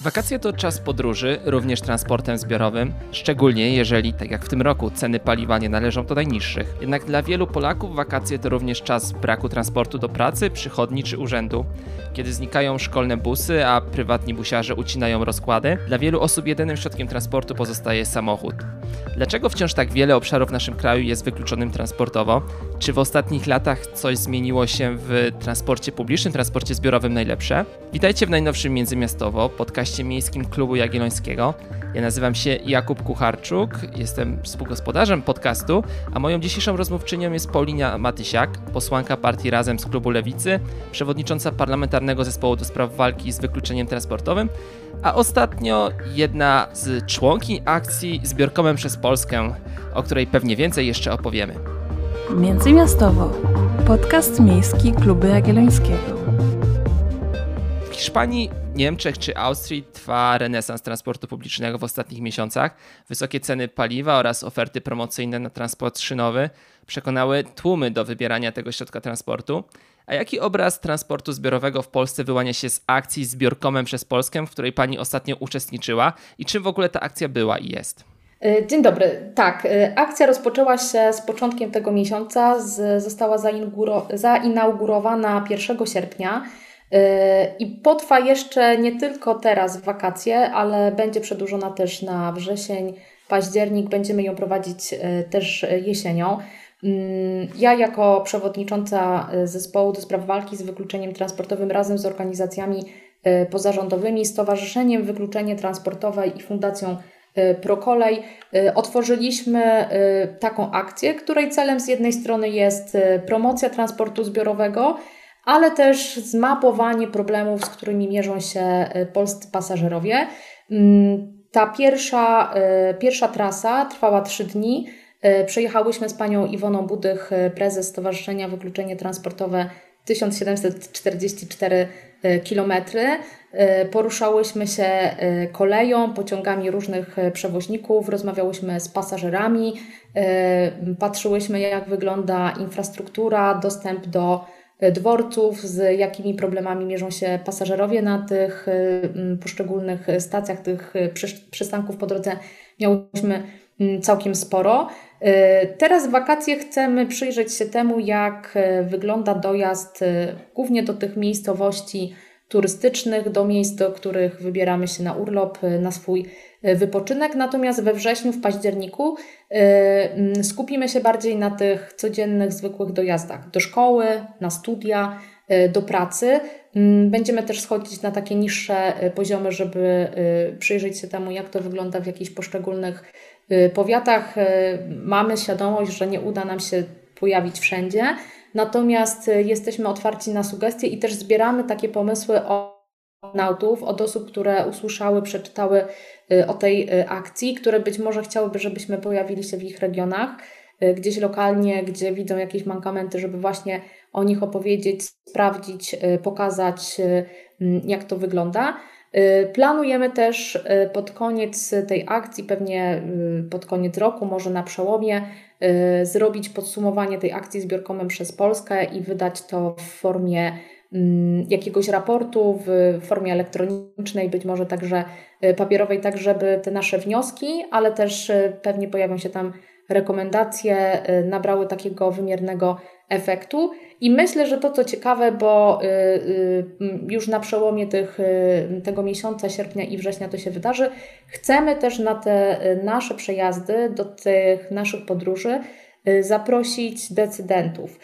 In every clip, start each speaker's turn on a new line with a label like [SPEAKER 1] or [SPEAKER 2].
[SPEAKER 1] Wakacje to czas podróży, również transportem zbiorowym, szczególnie jeżeli, tak jak w tym roku, ceny paliwa nie należą do najniższych. Jednak dla wielu Polaków wakacje to również czas braku transportu do pracy, przychodni czy urzędu. Kiedy znikają szkolne busy, a prywatni busiarze ucinają rozkłady, dla wielu osób jedynym środkiem transportu pozostaje samochód. Dlaczego wciąż tak wiele obszarów w naszym kraju jest wykluczonym transportowo? Czy w ostatnich latach coś zmieniło się w transporcie publicznym, transporcie zbiorowym najlepsze? Witajcie w najnowszym Międzymiastowo, podcaście miejskim Klubu Jagiellońskiego. Ja nazywam się Jakub Kucharczuk, jestem współgospodarzem podcastu, a moją dzisiejszą rozmówczynią jest Paulina Matysiak, posłanka partii Razem z Klubu Lewicy, przewodnicząca Parlamentarnego Zespołu do Spraw Walki z Wykluczeniem Transportowym, a ostatnio jedna z członkiń akcji Zbiorkomem przez Polskę, o której pewnie więcej jeszcze opowiemy.
[SPEAKER 2] Międzymiastowo. Podcast miejski Klubu Jagiellońskiego.
[SPEAKER 1] W Hiszpanii, Niemczech czy Austrii trwa renesans transportu publicznego w ostatnich miesiącach. Wysokie ceny paliwa oraz oferty promocyjne na transport szynowy przekonały tłumy do wybierania tego środka transportu. A jaki obraz transportu zbiorowego w Polsce wyłania się z akcji Zbiorkomem przez Polskę, w której pani ostatnio uczestniczyła i czym w ogóle ta akcja była i jest?
[SPEAKER 3] E, dzień dobry. Tak, e, akcja rozpoczęła się z początkiem tego miesiąca, z, została zainaugurowana 1 sierpnia i potrwa jeszcze nie tylko teraz w wakacje, ale będzie przedłużona też na wrzesień, październik. Będziemy ją prowadzić też jesienią. Mm, ja, jako przewodnicząca zespołu do spraw walki z wykluczeniem transportowym, razem z organizacjami pozarządowymi, Stowarzyszeniem Wykluczenie Transportowe i Fundacją Y, Prokolej, y, otworzyliśmy y, taką akcję, której celem z jednej strony jest promocja transportu zbiorowego, ale też zmapowanie problemów, z którymi mierzą się polscy pasażerowie. Mm, ta pierwsza, pierwsza trasa trwała trzy dni. Przejechałyśmy z panią Iwoną Budych, prezes Stowarzyszenia Wykluczenie Transportowe 1744 kilometry. E, poruszałyśmy się koleją, pociągami różnych przewoźników, rozmawiałyśmy z pasażerami, patrzyłyśmy jak wygląda infrastruktura, dostęp do dworców, z jakimi problemami mierzą się pasażerowie na tych poszczególnych stacjach, tych przystanków po drodze miałyśmy całkiem sporo. Teraz w wakacje chcemy przyjrzeć się temu, jak wygląda dojazd głównie do tych miejscowości, turystycznych, do miejsc, do których wybieramy się na urlop, y, na swój y, wypoczynek. Natomiast we wrześniu, w październiku y, mm, skupimy się bardziej na tych codziennych, zwykłych dojazdach do szkoły, na studia, do pracy. Mm, będziemy też schodzić na takie niższe poziomy, żeby przyjrzeć się temu, jak to wygląda w jakichś poszczególnych powiatach. Mamy świadomość, że nie uda nam się pojawić wszędzie. Natomiast y, jesteśmy otwarci na sugestie i też zbieramy takie pomysły od nautów, od osób, które usłyszały, przeczytały y, o tej y, akcji, które być może chciałyby, żebyśmy pojawili się w ich regionach, gdzieś lokalnie, gdzie widzą jakieś mankamenty, żeby właśnie o nich opowiedzieć, sprawdzić, pokazać, jak to wygląda. Planujemy też pod koniec tej akcji, pewnie pod koniec roku, może na przełomie, zrobić podsumowanie tej akcji zbiorkomem przez Polskę i wydać to w formie mm, jakiegoś raportu, w formie elektronicznej, być może także y, papierowej, tak żeby te nasze wnioski, ale też y, pewnie pojawią się tam rekomendacje, nabrały takiego wymiernego efektu. I myślę, że to co ciekawe, bo y, y, już na przełomie tych, y, tego miesiąca, sierpnia i września to się wydarzy, chcemy też na te nasze przejazdy, do tych naszych podróży zaprosić decydentów.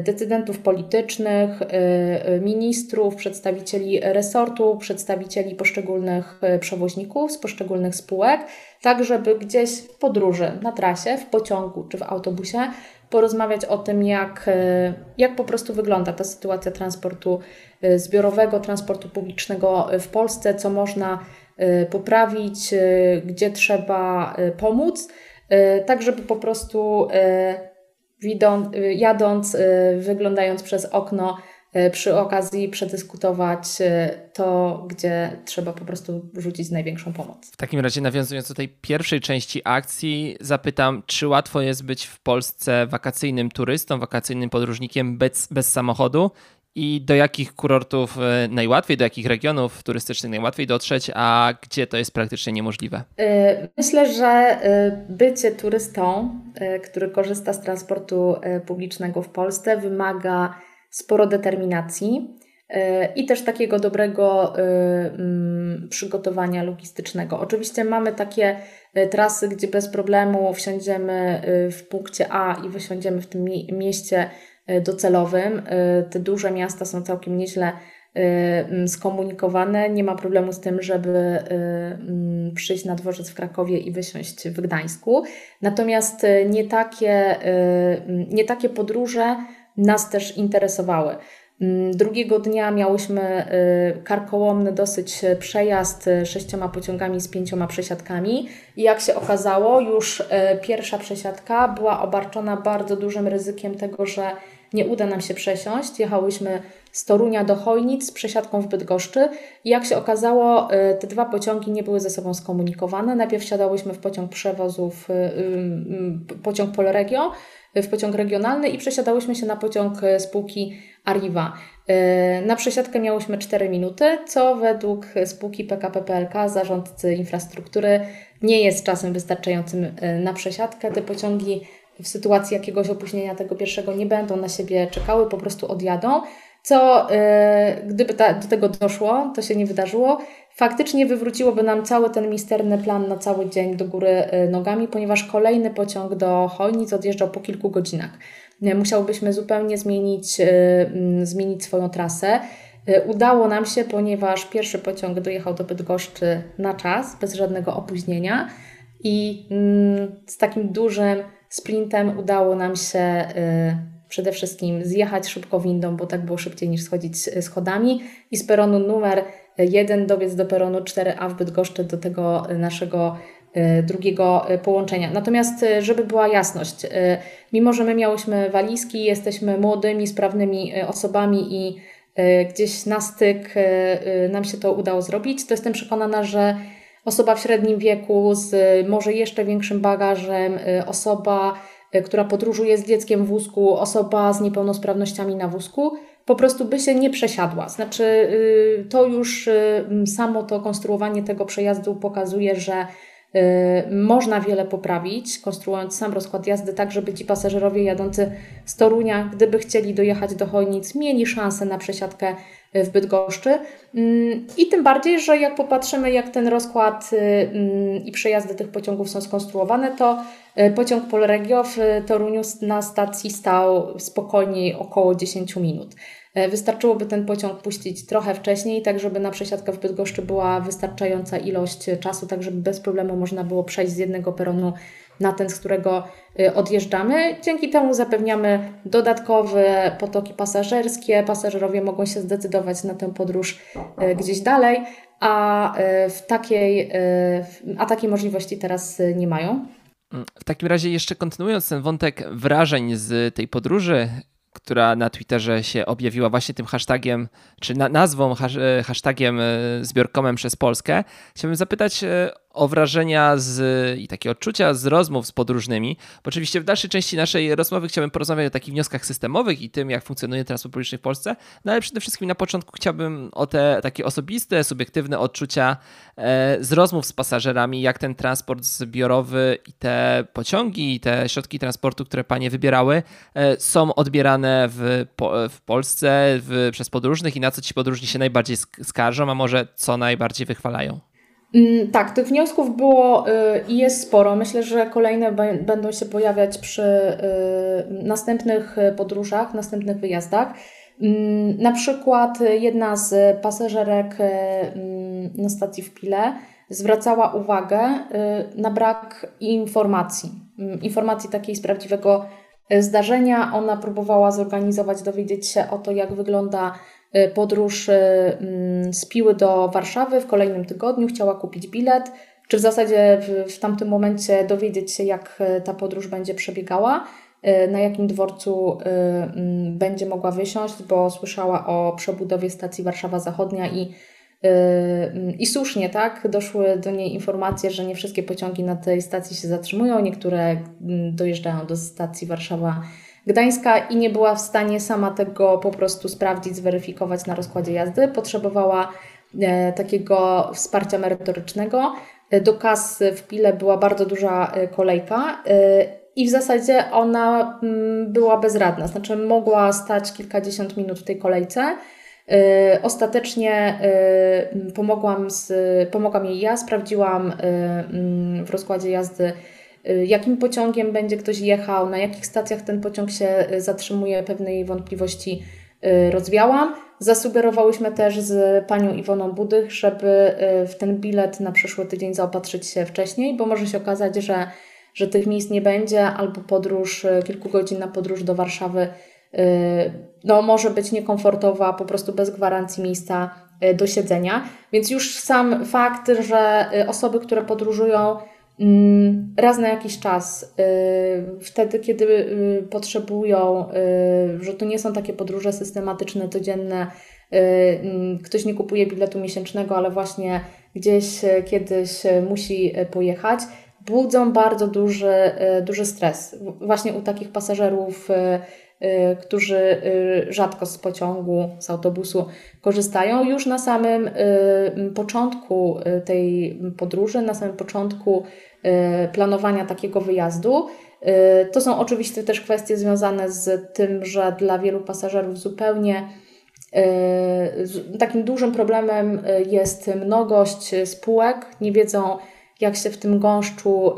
[SPEAKER 3] Decydentów politycznych, ministrów, przedstawicieli resortu, przedstawicieli poszczególnych przewoźników z poszczególnych spółek, tak żeby gdzieś w podróży, na trasie, w pociągu czy w autobusie porozmawiać o tym, jak, e, jak po prostu wygląda ta sytuacja transportu e, zbiorowego, transportu publicznego w Polsce, co można e, poprawić, gdzie trzeba pomóc, tak żeby po prostu jadąc, wyglądając przez okno, E, przy okazji przedyskutować to, gdzie trzeba po prostu rzucić największą pomoc.
[SPEAKER 1] W takim razie, nawiązując do tej pierwszej części akcji, zapytam, czy łatwo jest być w Polsce wakacyjnym turystą, wakacyjnym podróżnikiem bez, bez samochodu I do jakich kurortów e, najłatwiej, do jakich regionów turystycznych najłatwiej dotrzeć, a gdzie to jest praktycznie niemożliwe?
[SPEAKER 3] E, myślę, że e, bycie turystą, który korzysta z transportu publicznego w Polsce, wymaga sporo determinacji i też takiego dobrego mm, przygotowania logistycznego. Oczywiście mamy takie trasy, gdzie bez problemu wsiądziemy w punkcie A i wysiądziemy w tym mieście docelowym. E, te duże miasta są całkiem nieźle e, skomunikowane. Nie ma problemu z tym, żeby przyjść na dworzec w Krakowie i wysiąść w Gdańsku. Natomiast nie takie, nie takie podróże nas też interesowały. Drugiego dnia miałyśmy karkołomny dosyć przejazd sześcioma pociągami z pięcioma przesiadkami. I jak się okazało, już pierwsza przesiadka była obarczona bardzo dużym ryzykiem tego, że nie uda nam się przesiąść. Jechałyśmy z Torunia do Chojnic z przesiadką w Bydgoszczy i jak się okazało, y, te dwa pociągi nie były ze sobą skomunikowane. Najpierw wsiadałyśmy w pociąg przewozów, y, pociąg Polregio, w pociąg regionalny i przesiadałyśmy się na pociąg spółki Arriva. Na przesiadkę miałyśmy 4 minuty, co według spółki PKP PLK, zarządcy infrastruktury, nie jest czasem wystarczającym na przesiadkę. Te pociągi w sytuacji jakiegoś opóźnienia tego pierwszego nie będą na siebie czekały, po prostu odjadą. Co yy, gdyby ta, do tego doszło, to się nie wydarzyło, faktycznie wywróciłoby nam cały ten misterny plan na cały dzień do góry yy, nogami, ponieważ kolejny pociąg do Chojnic odjeżdżał po kilku godzinach. Musiałbyśmy zupełnie zmienić, mm, zmienić swoją trasę. Udało nam się, ponieważ pierwszy pociąg dojechał do Bydgoszczy na czas, bez żadnego opóźnienia i mm, z takim dużym sprintem udało nam się y, przede wszystkim zjechać szybko windą, bo tak było szybciej niż schodzić y, schodami i z peronu numer 1 dobiec do peronu 4A w Bydgoszczy do tego y, naszego drugiego połączenia. Natomiast, żeby była jasność, mimo że my miałyśmy walizki, jesteśmy młodymi, sprawnymi osobami i gdzieś na styk nam się to udało zrobić, to jestem przekonana, że osoba w średnim wieku z może jeszcze większym bagażem, y, osoba, y, która podróżuje z dzieckiem w wózku, osoba z niepełnosprawnościami na wózku, po prostu by się nie przesiadła. Znaczy, y, to już samo to konstruowanie tego przejazdu pokazuje, że można wiele poprawić, konstruując sam rozkład jazdy tak, żeby ci pasażerowie jadący z Torunia, gdyby chcieli dojechać do Chojnic, mieli szansę na przesiadkę w Bydgoszczy. Mm, I tym bardziej, że jak popatrzymy, jak ten rozkład y, mm, i przejazdy tych pociągów są skonstruowane, to y, pociąg Polregio w Toruniu na stacji stał spokojniej około 10 minut. E, wystarczyłoby ten pociąg puścić trochę wcześniej, tak żeby na przesiadkę w Bydgoszczy była wystarczająca ilość czasu, tak żeby bez problemu można było przejść z jednego peronu na ten, z którego y, odjeżdżamy. Dzięki temu zapewniamy dodatkowe potoki pasażerskie. Pasażerowie mogą się zdecydować na tę podróż y, gdzieś dalej, a, y, w takiej, a takiej możliwości teraz nie mają.
[SPEAKER 1] W takim razie, jeszcze kontynuując ten wątek wrażeń z tej podróży, która na Twitterze się objawiła właśnie tym hashtagiem, czy na, nazwą hashtagiem zbiorkomem przez Polskę, chciałbym zapytać o wrażenia z, i takie odczucia z rozmów z podróżnymi. Bo oczywiście w dalszej części naszej rozmowy chciałbym porozmawiać o takich wnioskach systemowych i tym, jak funkcjonuje transport publiczny w Polsce, no ale przede wszystkim na początku chciałbym o te takie osobiste, subiektywne odczucia e, z rozmów z pasażerami, jak ten transport zbiorowy i te pociągi, i te środki transportu, które panie wybierały, e, są odbierane w, w Polsce w, przez podróżnych i na co ci podróżni się najbardziej skarżą, a może co najbardziej wychwalają.
[SPEAKER 3] Mm, tak, tych wniosków było y, i jest sporo. Myślę, że kolejne będą się pojawiać przy y, następnych podróżach, następnych wyjazdach. Mm, na przykład jedna z pasażerek y, mm, na stacji w Pile zwracała uwagę na brak informacji. Informacji takiej z prawdziwego zdarzenia. Ona próbowała zorganizować, dowiedzieć się o to, jak wygląda Y, podróż y, mm, z Piły do Warszawy w kolejnym tygodniu, chciała kupić bilet, czy w zasadzie w, w tamtym momencie dowiedzieć się, jak ta podróż będzie przebiegała, na jakim dworcu mm, będzie mogła wysiąść, bo słyszała o przebudowie stacji Warszawa Zachodnia i, i słusznie, tak, doszły do niej informacje, że nie wszystkie pociągi na tej stacji się zatrzymują, niektóre dojeżdżają do stacji Warszawa Gdańska i nie była w stanie sama tego po prostu sprawdzić, zweryfikować na rozkładzie jazdy. Potrzebowała e, takiego wsparcia merytorycznego. E, do kas w Pile była bardzo duża e, kolejka i w zasadzie ona mm, była bezradna, znaczy mogła stać kilkadziesiąt minut w tej kolejce. Ostatecznie pomogłam, z, pomogłam jej ja, sprawdziłam mm, w rozkładzie jazdy Y, jakim pociągiem będzie ktoś jechał, na jakich stacjach ten pociąg się y, zatrzymuje, pewne jej wątpliwości y, rozwiałam. Zasugerowałyśmy też z panią Iwoną Budych, żeby w ten bilet na przyszły tydzień zaopatrzyć się wcześniej, bo może się okazać, że, że tych miejsc nie będzie, albo podróż, kilkugodzinna podróż do Warszawy no, może być niekomfortowa, po prostu bez gwarancji miejsca do siedzenia. Więc już sam fakt, że osoby, które podróżują, Mm, raz na jakiś czas, y, wtedy, kiedy y, potrzebują, y, że to nie są takie podróże systematyczne, codzienne, mm, ktoś nie kupuje biletu miesięcznego, ale właśnie gdzieś kiedyś musi pojechać, budzą bardzo duży, duży stres. Właśnie u takich pasażerów, którzy rzadko z pociągu, z autobusu korzystają, już na samym początku tej podróży, na samym początku Y, planowania takiego wyjazdu. Y, to są oczywiście też kwestie związane z tym, że dla wielu pasażerów zupełnie y, takim dużym problemem jest mnogość spółek. Nie wiedzą, jak się w tym gąszczu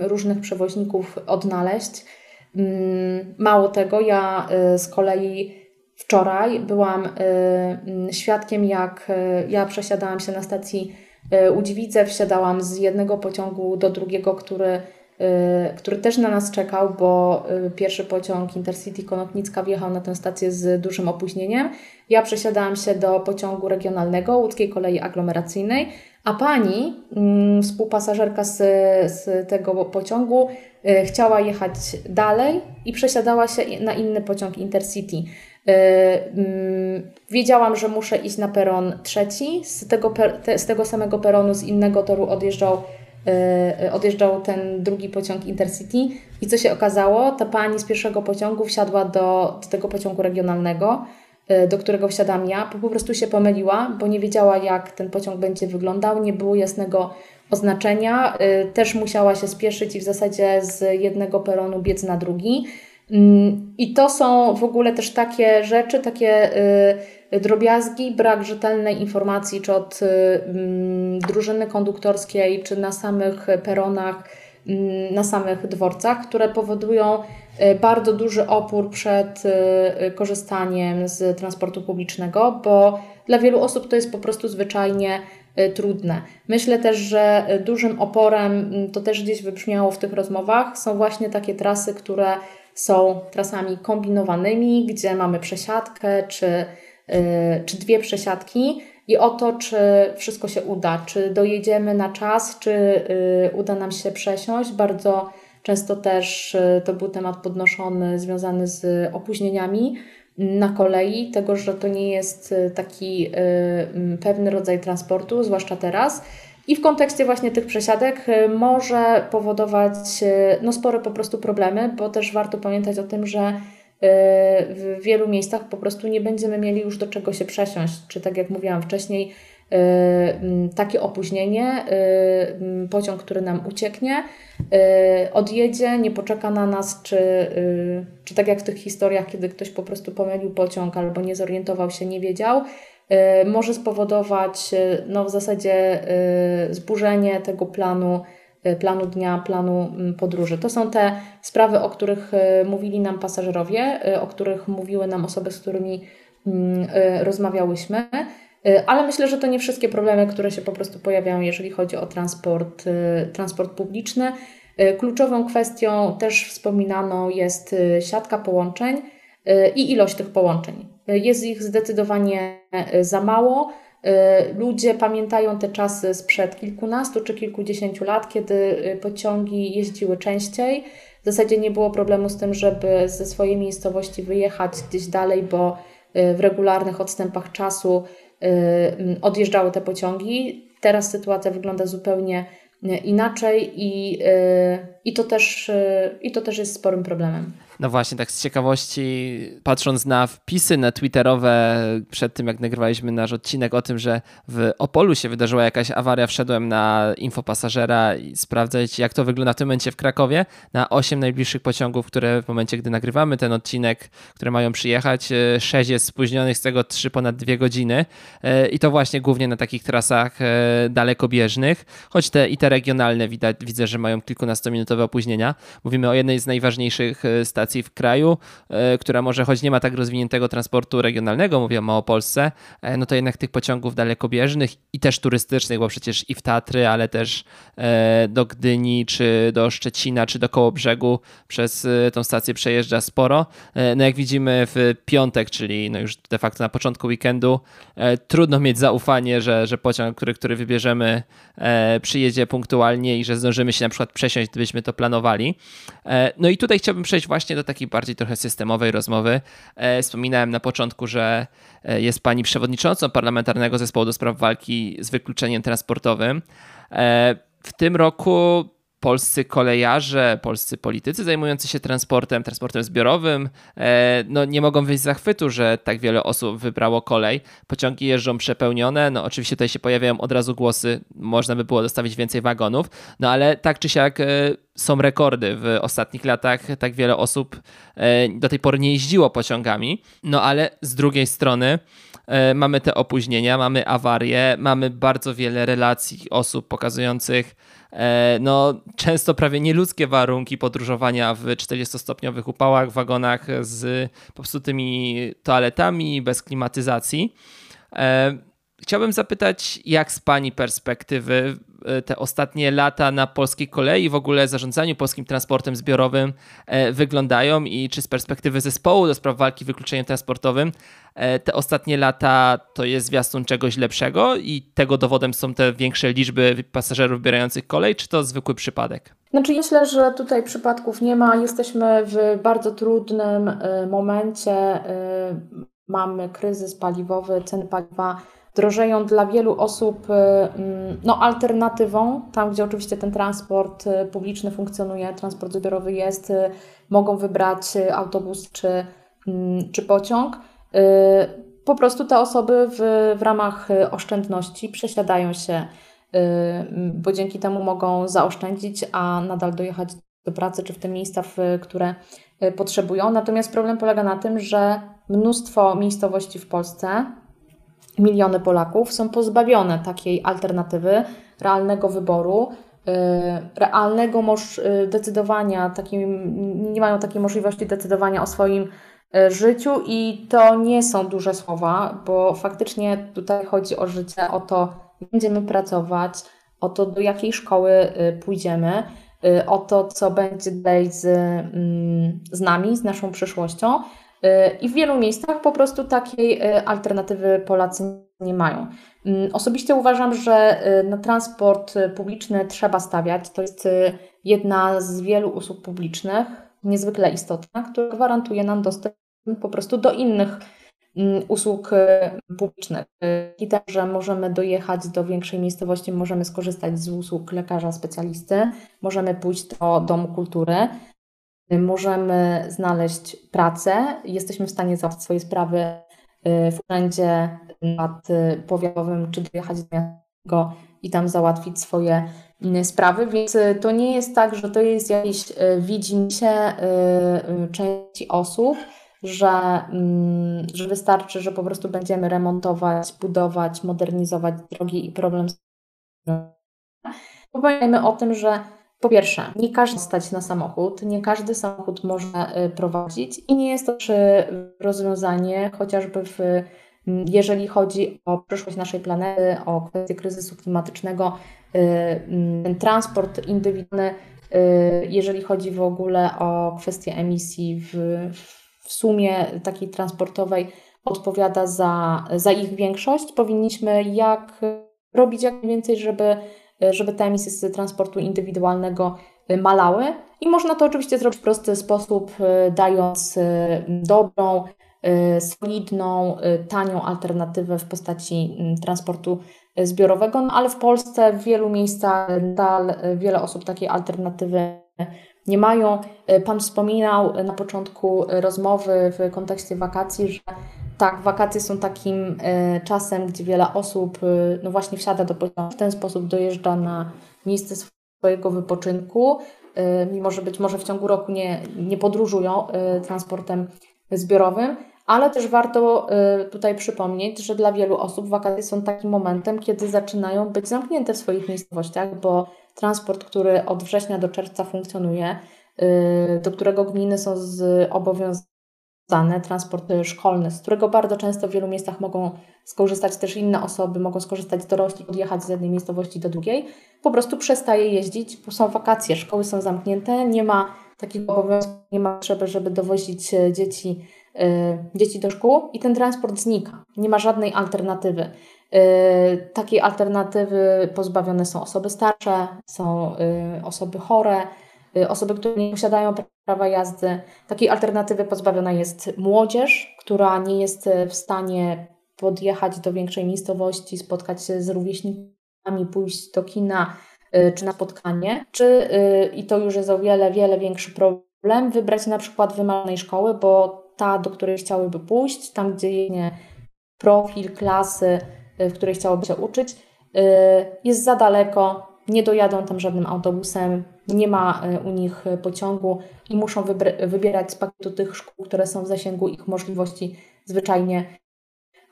[SPEAKER 3] różnych przewoźników odnaleźć. Mm, mało tego, ja z kolei wczoraj byłam świadkiem, jak ja przesiadałam się na stacji Udźwidze wsiadałam z jednego pociągu do drugiego, który, który też na nas czekał, bo pierwszy pociąg Intercity Konopnicka wjechał na tę stację z dużym opóźnieniem. Ja przesiadałam się do pociągu regionalnego łódzkiej kolei aglomeracyjnej, a pani, mm, współpasażerka z, z tego pociągu, chciała jechać dalej i przesiadała się na inny pociąg Intercity. Y, mm, wiedziałam, że muszę iść na peron trzeci. Z tego, z tego samego peronu, z innego toru odjeżdżał, y, odjeżdżał ten drugi pociąg Intercity. I co się okazało? Ta pani z pierwszego pociągu wsiadła do, do tego pociągu regionalnego, y, do którego wsiadam ja. Po prostu się pomyliła, bo nie wiedziała, jak ten pociąg będzie wyglądał. Nie było jasnego oznaczenia. Też musiała się spieszyć i w zasadzie z jednego peronu biec na drugi. Mm, I to są w ogóle też takie rzeczy, takie y, drobiazgi, brak rzetelnej informacji, czy od mm, drużyny konduktorskiej, czy na samych peronach, mm, na samych dworcach, które powodują bardzo duży opór przed korzystaniem z transportu publicznego, bo dla wielu osób to jest po prostu zwyczajnie trudne. Myślę też, że dużym oporem, to też gdzieś wybrzmiało w tych rozmowach, są właśnie takie trasy, które są trasami kombinowanymi, gdzie mamy przesiadkę czy, czy dwie przesiadki i o to, czy wszystko się uda, czy dojedziemy na czas, czy uda nam się przesiąść. Bardzo często też yy, to był temat podnoszony związany z opóźnieniami na kolei, tego, że to nie jest y, taki y, pewny rodzaj transportu, zwłaszcza teraz. I w kontekście właśnie tych przesiadek y, może powodować y, no, spore po prostu problemy, bo też warto pamiętać o tym, że y, w wielu miejscach po prostu nie będziemy mieli już do czego się przesiąść, czy tak jak mówiłam wcześniej, takie opóźnienie, pociąg, który nam ucieknie, odjedzie, nie poczeka na nas, czy, czy tak jak w tych historiach, kiedy ktoś po prostu pomylił pociąg albo nie zorientował się, nie wiedział, Y, może spowodować y, no, w zasadzie y, zburzenie tego planu, planu dnia, planu podróży. To są te sprawy, o których mówili nam pasażerowie, o których mówiły nam osoby, z którymi rozmawiałyśmy. Ale myślę, że to nie wszystkie problemy, które się po prostu pojawiają, jeżeli chodzi o transport, transport publiczny. Kluczową kwestią też wspominaną jest siatka połączeń i ilość tych połączeń. Jest ich zdecydowanie za mało. Ludzie pamiętają te czasy sprzed kilkunastu czy kilkudziesięciu lat, kiedy pociągi jeździły częściej. W zasadzie nie było problemu z tym, żeby ze swojej miejscowości wyjechać gdzieś dalej, bo w regularnych odstępach czasu odjeżdżały te pociągi. Teraz sytuacja wygląda zupełnie inaczej i, i, to, też, i to też jest sporym problemem.
[SPEAKER 1] No właśnie, tak z ciekawości, patrząc na wpisy na Twitterowe przed tym, jak nagrywaliśmy nasz odcinek o tym, że w Opolu się wydarzyła jakaś awaria, wszedłem na info pasażera i sprawdzać, jak to wygląda w tym momencie w Krakowie. Na 8 najbliższych pociągów, które w momencie, gdy nagrywamy ten odcinek, które mają przyjechać, 6 jest spóźnionych, z tego 3 ponad 2 godziny. E, I to właśnie głównie na takich trasach e, dalekobieżnych, choć te i te regionalne widać, widzę, że mają kilkunastominutowe opóźnienia. Mówimy o jednej z najważniejszych e, stacji stacji w kraju, e, która może choć nie ma tak rozwiniętego transportu regionalnego, mówię o Małopolsce, e, no to jednak tych pociągów dalekobieżnych i też turystycznych, bo przecież i w Tatry, ale też e, do Gdyni, czy do Szczecina, czy do Kołobrzegu przez tą stację przejeżdża sporo. No jak widzimy w piątek, czyli no już de facto na początku weekendu, trudno mieć zaufanie, że, że pociąg, który, który wybierzemy, przyjedzie punktualnie i że zdążymy się na przykład przesiąść, gdybyśmy to planowali. No i tutaj chciałbym przejść właśnie do takiej bardziej trochę systemowej rozmowy. E, wspominałem na początku, że e, jest pani przewodniczącą Parlamentarnego Zespołu do Spraw Walki z Wykluczeniem Transportowym. E, w tym roku polscy kolejarze, polscy politycy zajmujący się transportem, transportem zbiorowym, e, no nie mogą wyjść z zachwytu, że tak wiele osób wybrało kolej. Pociągi jeżdżą przepełnione, no oczywiście tutaj się pojawiają od razu głosy, można by było dostawić więcej wagonów, no ale tak czy siak e, są rekordy. W ostatnich latach tak wiele osób e, do tej pory nie jeździło pociągami, no ale z drugiej strony mamy te opóźnienia, mamy awarie, mamy bardzo wiele relacji osób pokazujących no, często prawie nieludzkie warunki podróżowania w 40-stopniowych upałach, wagonach z popsutymi toaletami, bez klimatyzacji. E, chciałbym zapytać, jak z Pani perspektywy E, te ostatnie lata na polskiej kolei, w ogóle zarządzaniu polskim transportem zbiorowym e, wyglądają i czy z perspektywy zespołu do spraw walki wykluczeniem transportowym e, te ostatnie lata to jest zwiastun czegoś lepszego i tego dowodem są te większe liczby pasażerów wybierających kolej, czy to zwykły przypadek?
[SPEAKER 3] Znaczy myślę, że tutaj przypadków nie ma. Jesteśmy w bardzo trudnym momencie. Mamy kryzys paliwowy, ceny paliwa drożeją dla wielu osób y, mm, no, alternatywą, tam gdzie oczywiście ten transport y, publiczny funkcjonuje, transport zbiorowy jest, y, mogą wybrać autobus czy, mm, czy pociąg. Po prostu te osoby w, w ramach oszczędności przesiadają się, bo dzięki temu mogą zaoszczędzić, a nadal dojechać do pracy czy w te miejsca, w które potrzebują. Natomiast problem polega na tym, że mnóstwo miejscowości w Polsce miliony Polaków są pozbawione takiej alternatywy, realnego wyboru, y, realnego y, decydowania, takim, nie mają takiej możliwości decydowania o swoim y, życiu i to nie są duże słowa, bo faktycznie tutaj chodzi o życie, o to, będziemy pracować, o to, do jakiej szkoły pójdziemy, o to, co będzie dalej z, mm, z nami, z naszą przyszłością. I w wielu miejscach po prostu takiej y, alternatywy Polacy nie mają. Mm, osobiście uważam, że y, na transport publiczny trzeba stawiać. To jest y, jedna z wielu usług publicznych, niezwykle istotna, która gwarantuje nam dostęp po prostu do innych mm, usług publicznych. I też, że możemy dojechać do większej miejscowości, możemy skorzystać z usług lekarza specjalisty, możemy pójść do domu kultury, możemy znaleźć pracę, jesteśmy w stanie załatwić swoje sprawy y, w urzędzie nad y, powiatowym, czy dojechać do niego i tam załatwić swoje y, sprawy, więc to nie jest tak, że to jest jakieś widzimisię części osób, że, mm, że wystarczy, że po prostu będziemy remontować, budować, modernizować drogi i problem. Pamiętajmy o tym, że pierwsze, nie każdy stać na samochód, nie każdy samochód może y, prowadzić i nie jest to rozwiązanie chociażby w, jeżeli chodzi o przyszłość naszej planety, o kwestię kryzysu klimatycznego, y, ten transport indywidualny, y, jeżeli chodzi w ogóle o kwestię emisji w, w sumie takiej transportowej, odpowiada za, za ich większość. Powinniśmy jak robić jak najwięcej, żeby żeby te emisje z transportu indywidualnego e, malały. I można to oczywiście zrobić w prosty sposób, e, dając dobrą, solidną, tanią alternatywę w postaci transportu zbiorowego, no ale w Polsce w wielu miejscach nadal wiele osób takiej alternatywy nie mają. Pan wspominał na początku rozmowy w kontekście wakacji, że tak, wakacje są takim czasem, gdzie wiele osób no właśnie wsiada do pociągu, w ten sposób dojeżdża na miejsce swojego wypoczynku, mimo że być może w ciągu roku nie, nie podróżują transportem zbiorowym, ale też warto tutaj przypomnieć, że dla wielu osób wakacje są takim momentem, kiedy zaczynają być zamknięte w swoich miejscowościach, bo transport, który od września do czerwca funkcjonuje, do którego gminy są zobowiązane, transport szkolny, z którego bardzo często w wielu miejscach mogą skorzystać też inne osoby, mogą skorzystać dorośli, odjechać z jednej miejscowości do drugiej, po prostu przestaje jeździć, bo są wakacje, szkoły są zamknięte, nie ma takiego obowiązku, nie ma potrzeby, żeby dowozić e, dzieci Y, dzieci do szkół i ten transport znika. Nie ma żadnej alternatywy. Y, takiej alternatywy pozbawione są osoby starsze, są y, osoby chore, osoby, które nie posiadają prawa jazdy. Takiej alternatywy pozbawiona jest młodzież, która nie jest w stanie podjechać do większej miejscowości, spotkać się z rówieśnikami, pójść do kina czy na spotkanie, czy, i to już jest o wiele, wiele większy problem, wybrać na przykład wymarzonej szkoły, bo ta, do której chciałyby pójść, tam gdzie jest profil klasy, y, w której chciałoby się uczyć, y, jest za daleko, nie dojadą tam żadnym autobusem, nie ma y, u nich pociągu i muszą wybierać z pakietu tych szkół, które są w zasięgu ich możliwości zwyczajnie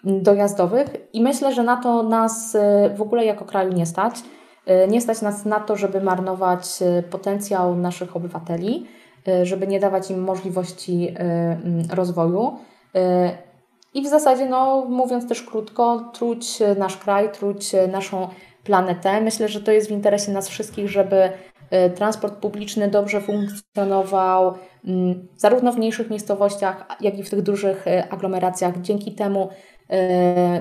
[SPEAKER 3] dojazdowych. I myślę, że na to nas w ogóle jako kraju nie stać. Nie stać nas na to, żeby marnować potencjał naszych obywateli. Żeby nie dawać im możliwości mm, rozwoju. I w zasadzie, no, mówiąc też krótko, truć nasz kraj, truć naszą planetę. Myślę, że to jest w interesie nas wszystkich, żeby transport publiczny dobrze funkcjonował, mm, zarówno w mniejszych miejscowościach, jak i w tych dużych aglomeracjach. Dzięki temu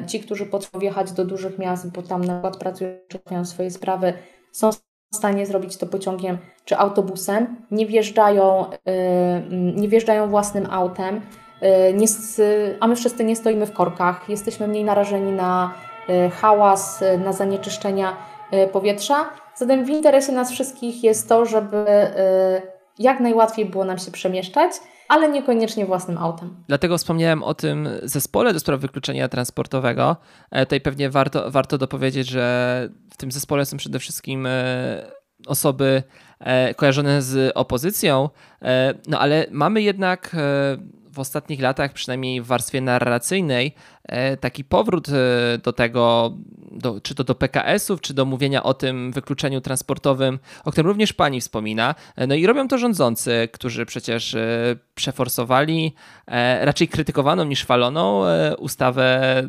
[SPEAKER 3] ci, którzy potrzebują jechać do dużych miast, bo tam na przykład pracują, mają swoje sprawy, są w stanie zrobić to pociągiem czy autobusem, nie wjeżdżają, y, nie wjeżdżają własnym autem, y, nie, a my wszyscy nie stoimy w korkach, jesteśmy mniej narażeni na y, hałas, na zanieczyszczenia powietrza. Zatem w interesie nas wszystkich jest to, żeby jak najłatwiej było nam się przemieszczać, ale niekoniecznie własnym autem.
[SPEAKER 1] Dlatego wspomniałem o tym zespole do spraw wykluczenia transportowego. E, tutaj pewnie warto, warto dopowiedzieć, że w tym zespole są przede wszystkim e, osoby e, kojarzone z opozycją, no ale mamy jednak w ostatnich latach, przynajmniej w warstwie narracyjnej, taki powrót do tego, do, czy to do PKS-ów, czy do mówienia o tym wykluczeniu transportowym, o którym również pani wspomina. No i robią to rządzący, którzy przecież przeforsowali raczej krytykowaną niż chwaloną ustawę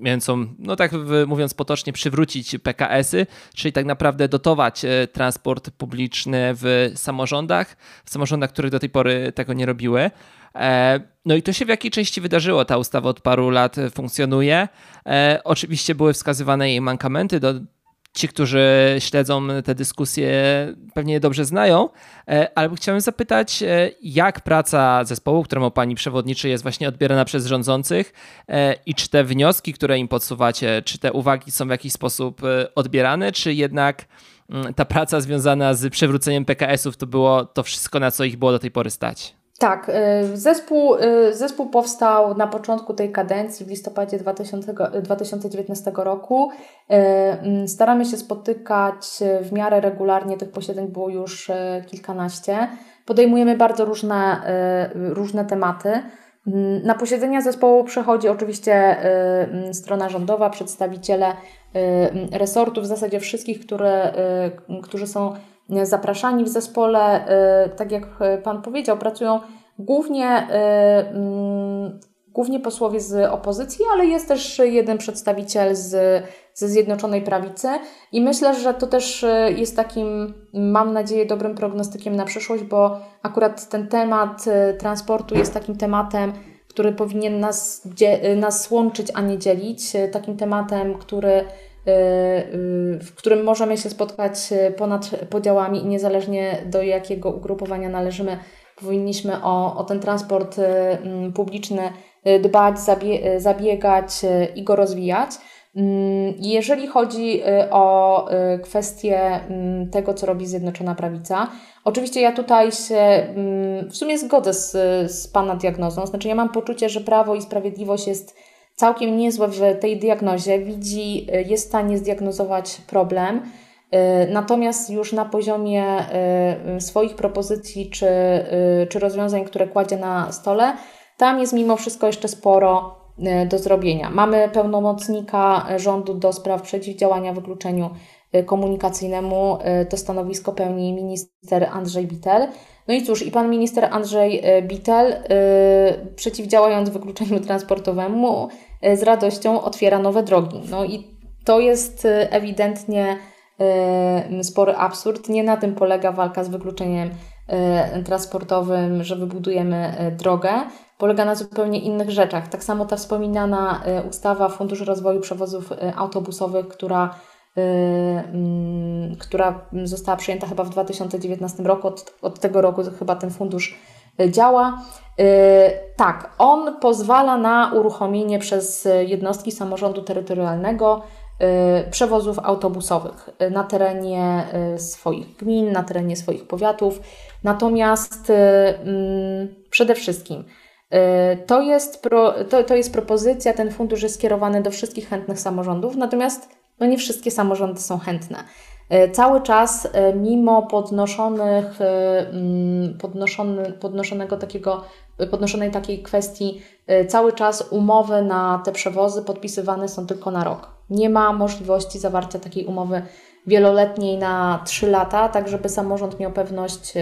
[SPEAKER 1] mającą, no tak mówiąc potocznie, przywrócić PKS-y, czyli tak naprawdę dotować e, transport publiczny w samorządach, w samorządach, które do tej pory tego nie robiły. E, no i to się w jakiej części wydarzyło? Ta ustawa od paru lat funkcjonuje. E, oczywiście były wskazywane jej mankamenty, do, ci, którzy śledzą te dyskusje, pewnie dobrze znają, e, ale chciałem zapytać, e, jak praca zespołu, któremu pani przewodniczy, jest właśnie odbierana przez rządzących e, i czy te wnioski, które im podsuwacie, czy te uwagi są w jakiś sposób odbierane, czy jednak mm, ta praca związana z przywróceniem PKS-ów to było to wszystko, na co ich było do tej pory stać?
[SPEAKER 3] Tak, y, zespół, y, zespół powstał na początku tej kadencji w listopadzie 2000, 2019 roku. Y, mm, staramy się spotykać w miarę regularnie, tych posiedzeń było już kilkanaście. Podejmujemy bardzo różne, różne tematy. Mm, na posiedzenia zespołu przychodzi oczywiście mm, strona rządowa, przedstawiciele resortów, w zasadzie wszystkich, które, którzy są zapraszani w zespole, y, tak jak Pan powiedział, pracują głównie, y, mm, głównie posłowie z opozycji, ale jest też jeden przedstawiciel z, ze Zjednoczonej Prawicy i myślę, że to też y, jest takim, mam nadzieję, dobrym prognostykiem na przyszłość, bo akurat ten temat transportu jest takim tematem, który powinien nas, nas łączyć, a nie dzielić, takim tematem, który Y, y, w którym możemy się spotkać y, ponad podziałami i niezależnie do jakiego ugrupowania należymy, powinniśmy o, o ten transport mm, publiczny dbać, zabie, zabiegać i go rozwijać. Mm, jeżeli chodzi y, o y, kwestię mm, tego, co robi Zjednoczona Prawica, oczywiście ja tutaj się w sumie zgodzę z, z Pana diagnozą. Znaczy, ja mam poczucie, że Prawo i Sprawiedliwość jest całkiem niezłe w tej diagnozie, widzi, y, jest w stanie zdiagnozować problem. Natomiast już na poziomie swoich propozycji czy, czy rozwiązań, które kładzie na stole, tam jest mimo wszystko jeszcze sporo do zrobienia. Mamy pełnomocnika rządu do spraw przeciwdziałania wykluczeniu komunikacyjnemu. To stanowisko pełni minister Andrzej Bitel. No i cóż, i pan minister Andrzej Bitel, przeciwdziałając wykluczeniu transportowemu, z radością otwiera nowe drogi. No i to jest ewidentnie spory absurd. Nie na tym polega walka z wykluczeniem transportowym, że wybudujemy drogę polega na zupełnie innych rzeczach. Tak samo ta wspominana e, ustawa Fundusz Rozwoju Przewozów e, Autobusowych, która, e, która została przyjęta chyba w 2019 roku, od, od tego roku chyba ten fundusz działa. Tak, on pozwala na uruchomienie przez jednostki samorządu terytorialnego przewozów autobusowych na terenie swoich gmin, na terenie swoich powiatów. Natomiast mm, przede wszystkim Y, to jest, pro, to, to jest propozycja, ten fundusz jest skierowany do wszystkich chętnych samorządów, natomiast no nie wszystkie samorządy są chętne. Y, cały czas, y, mimo podnoszonych, mm, podnoszony, podnoszonego takiego, podnoszonej takiej kwestii, cały czas umowy na te przewozy podpisywane są tylko na rok. Nie ma możliwości zawarcia takiej umowy wieloletniej na 3 lata, tak żeby samorząd miał pewność,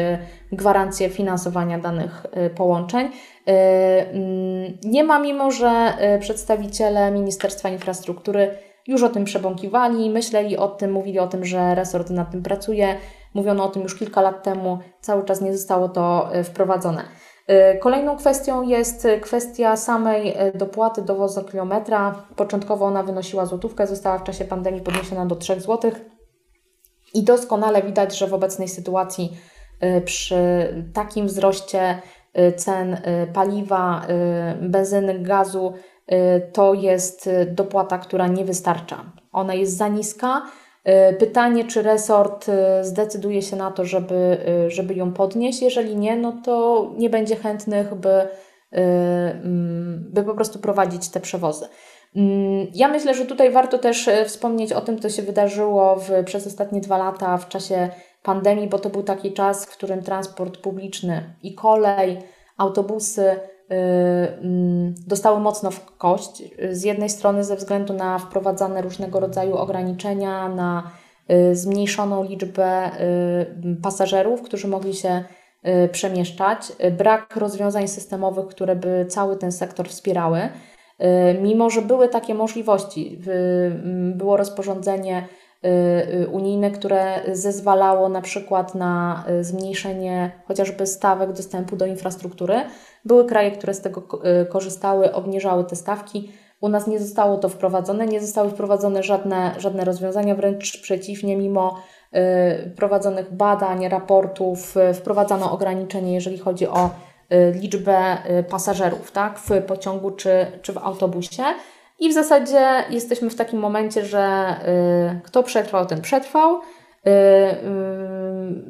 [SPEAKER 3] gwarancję finansowania danych połączeń. Mm, nie ma, mimo że przedstawiciele Ministerstwa Infrastruktury już o tym przebąkiwali, myśleli o tym, mówili o tym, że resort nad tym pracuje. Mówiono o tym już kilka lat temu, cały czas nie zostało to y, wprowadzone. Kolejną kwestią jest kwestia samej dopłaty do wozokilometra. Początkowo ona wynosiła złotówkę, została w czasie pandemii podniesiona do 3 zł. I doskonale widać, że w obecnej sytuacji przy takim wzroście cen paliwa, benzyny, gazu, to jest dopłata, która nie wystarcza. Ona jest za niska. Pytanie, czy resort zdecyduje się na to, żeby, żeby ją podnieść. Jeżeli nie, no to nie będzie chętnych, by, mm, by po prostu prowadzić te przewozy. Mm, ja myślę, że tutaj warto też wspomnieć o tym, co się wydarzyło w, przez ostatnie dwa lata w czasie pandemii, bo to był taki czas, w którym transport publiczny i kolej, autobusy y, dostały mocno w kość. Z jednej strony ze względu na wprowadzane różnego rodzaju ograniczenia, na y, zmniejszoną liczbę y, pasażerów, którzy mogli się przemieszczać, brak rozwiązań systemowych, które by cały ten sektor wspierały. Mimo, że były takie możliwości, było rozporządzenie Y, y, unijne, które zezwalało na przykład na y, zmniejszenie chociażby stawek dostępu do infrastruktury. Były kraje, które z tego korzystały, obniżały te stawki. U nas nie zostało to wprowadzone, nie zostały wprowadzone żadne, żadne rozwiązania, wręcz przeciwnie, mimo prowadzonych badań, raportów, wprowadzano ograniczenie, jeżeli chodzi o liczbę pasażerów tak, w pociągu czy, czy w autobusie. I w zasadzie jesteśmy w takim momencie, że y, kto przetrwał, ten przetrwał. Y,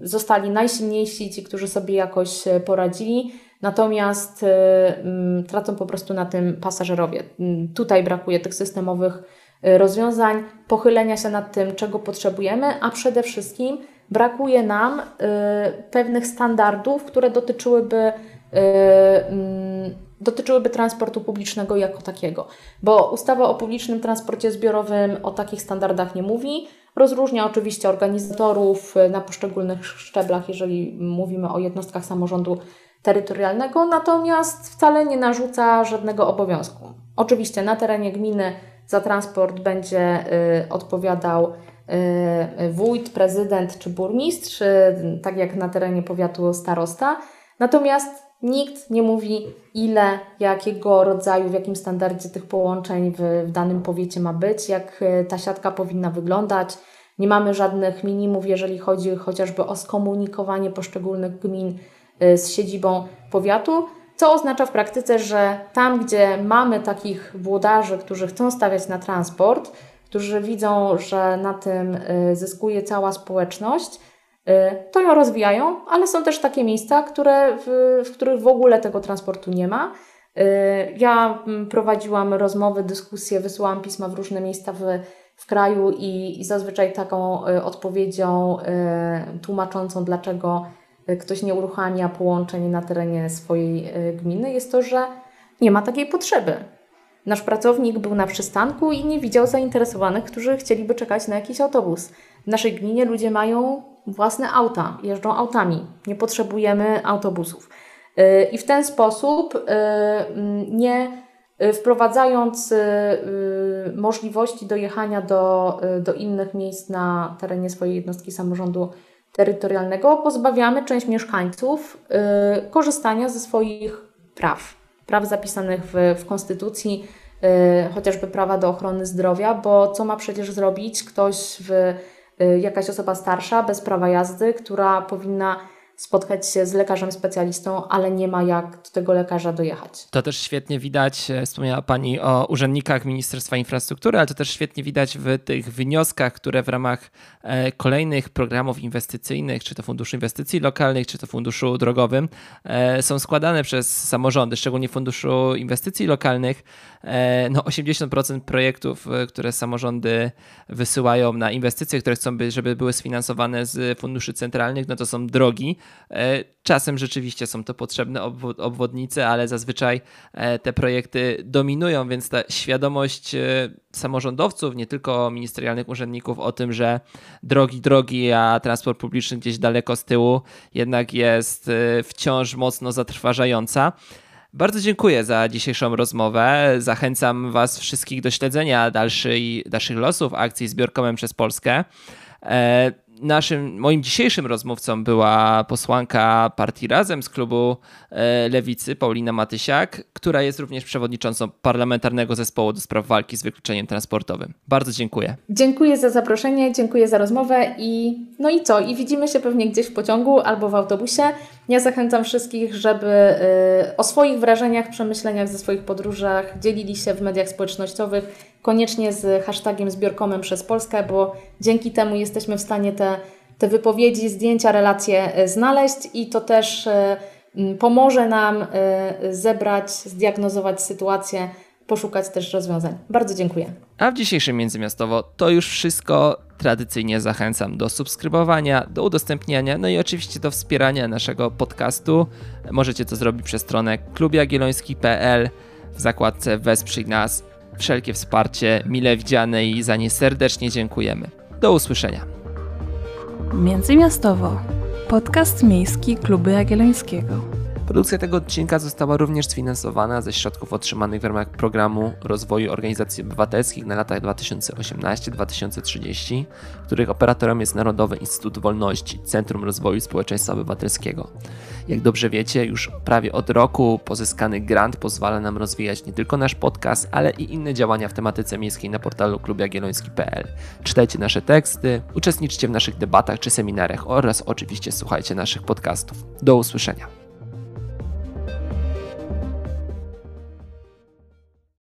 [SPEAKER 3] y, zostali najsilniejsi, ci, którzy sobie jakoś poradzili, natomiast y, mm, tracą po prostu na tym pasażerowie. Mm, tutaj brakuje tych systemowych y, rozwiązań, pochylenia się nad tym, czego potrzebujemy, a przede wszystkim brakuje nam y, pewnych standardów, które dotyczyłyby mm, dotyczyłyby transportu publicznego jako takiego, bo ustawa o publicznym transporcie zbiorowym o takich standardach nie mówi. Rozróżnia oczywiście organizatorów na poszczególnych szczeblach, jeżeli mówimy o jednostkach samorządu terytorialnego, natomiast wcale nie narzuca żadnego obowiązku. Oczywiście na terenie gminy za transport będzie y, odpowiadał y, wójt, prezydent czy burmistrz, y, tak jak na terenie powiatu starosta. Natomiast Nikt nie mówi, ile, jakiego rodzaju, w jakim standardzie tych połączeń w, w danym powiecie ma być, jak e, ta siatka powinna wyglądać. Nie mamy żadnych minimów, jeżeli chodzi chociażby o skomunikowanie poszczególnych gmin e, z siedzibą powiatu, co oznacza w praktyce, że tam, gdzie mamy takich włodarzy, którzy chcą stawiać na transport, którzy widzą, że na tym zyskuje cała społeczność, to ją rozwijają, ale są też takie miejsca, które, w, w których w ogóle tego transportu nie ma. Ja mm, prowadziłam rozmowy, dyskusje, wysyłałam pisma w różne miejsca w, w kraju i, i zazwyczaj taką odpowiedzią tłumaczącą, dlaczego ktoś nie uruchamia połączeń na terenie swojej gminy, jest to, że nie ma takiej potrzeby. Nasz pracownik był na przystanku i nie widział zainteresowanych, którzy chcieliby czekać na jakiś autobus. W naszej gminie ludzie mają własne auta, jeżdżą autami, nie potrzebujemy autobusów. Y, I w ten sposób, y, mm, nie y, wprowadzając możliwości dojechania do, do innych miejsc na terenie swojej jednostki samorządu terytorialnego, pozbawiamy część mieszkańców korzystania ze swoich praw praw zapisanych w, w Konstytucji, chociażby prawa do ochrony zdrowia, bo co ma przecież zrobić ktoś, w, jakaś osoba starsza bez prawa jazdy, która powinna spotkać się z lekarzem specjalistą, ale nie ma jak do tego lekarza dojechać.
[SPEAKER 1] To też świetnie widać, e, wspomniała Pani o urzędnikach Ministerstwa Infrastruktury, ale to też świetnie widać w tych wnioskach, które w ramach e, kolejnych programów inwestycyjnych, czy to Funduszu Inwestycji Lokalnych, czy to Funduszu Drogowym, e, są składane przez samorządy, szczególnie Funduszu Inwestycji Lokalnych. No 80% projektów, które samorządy wysyłają na inwestycje, które chcą, by, żeby były sfinansowane z funduszy centralnych, no to są drogi, czasem rzeczywiście są to potrzebne obwodnice, ale zazwyczaj e, te projekty dominują, więc ta świadomość e, samorządowców, nie tylko ministerialnych urzędników o tym, że drogi, drogi, a transport publiczny gdzieś daleko z tyłu jednak jest wciąż mocno zatrważająca. Bardzo dziękuję za dzisiejszą rozmowę. Zachęcam Was wszystkich do śledzenia dalszej, dalszych losów akcji Zbiorkomem przez Polskę naszym, moim dzisiejszym rozmówcą była posłanka partii Razem z klubu e, Lewicy, Paulina Matysiak, która jest również przewodniczącą Parlamentarnego Zespołu do spraw walki z wykluczeniem transportowym. Bardzo dziękuję.
[SPEAKER 3] Dziękuję za zaproszenie, dziękuję za rozmowę i no i co? I widzimy się pewnie gdzieś w pociągu albo w autobusie. Ja zachęcam wszystkich, żeby y, o swoich wrażeniach, przemyśleniach ze swoich podróżach dzielili się w mediach społecznościowych koniecznie z hashtagiem zbiorkomem przez Polskę, bo dzięki temu jesteśmy w stanie te, te wypowiedzi, zdjęcia, relacje e, znaleźć i to też e, pomoże nam e, zebrać, zdiagnozować sytuację, poszukać też rozwiązań. Bardzo dziękuję.
[SPEAKER 1] A w dzisiejszym Międzymiastowo to już wszystko. Tradycyjnie zachęcam do subskrybowania, do udostępniania, no i oczywiście do wspierania naszego podcastu. Możecie to zrobić przez stronę klubjagielloński.pl w zakładce Wesprzyj nas wszelkie wsparcie mile widziane i za nie serdecznie dziękujemy. Do usłyszenia.
[SPEAKER 2] Międzymiastowo. Podcast miejski Kluby Jagiellońskiego.
[SPEAKER 1] Produkcja tego odcinka została również sfinansowana ze środków otrzymanych w ramach programu rozwoju organizacji obywatelskich na latach 2018-2030, których operatorem jest Narodowy Instytut Wolności, Centrum Rozwoju Społeczeństwa Obywatelskiego. Jak dobrze wiecie, już prawie od roku pozyskany grant pozwala nam rozwijać nie tylko nasz podcast, ale i inne działania w tematyce miejskiej na portalu klubjagielloński.pl. Czytajcie nasze teksty, uczestniczcie w naszych debatach czy seminariach oraz oczywiście słuchajcie naszych podcastów. Do usłyszenia.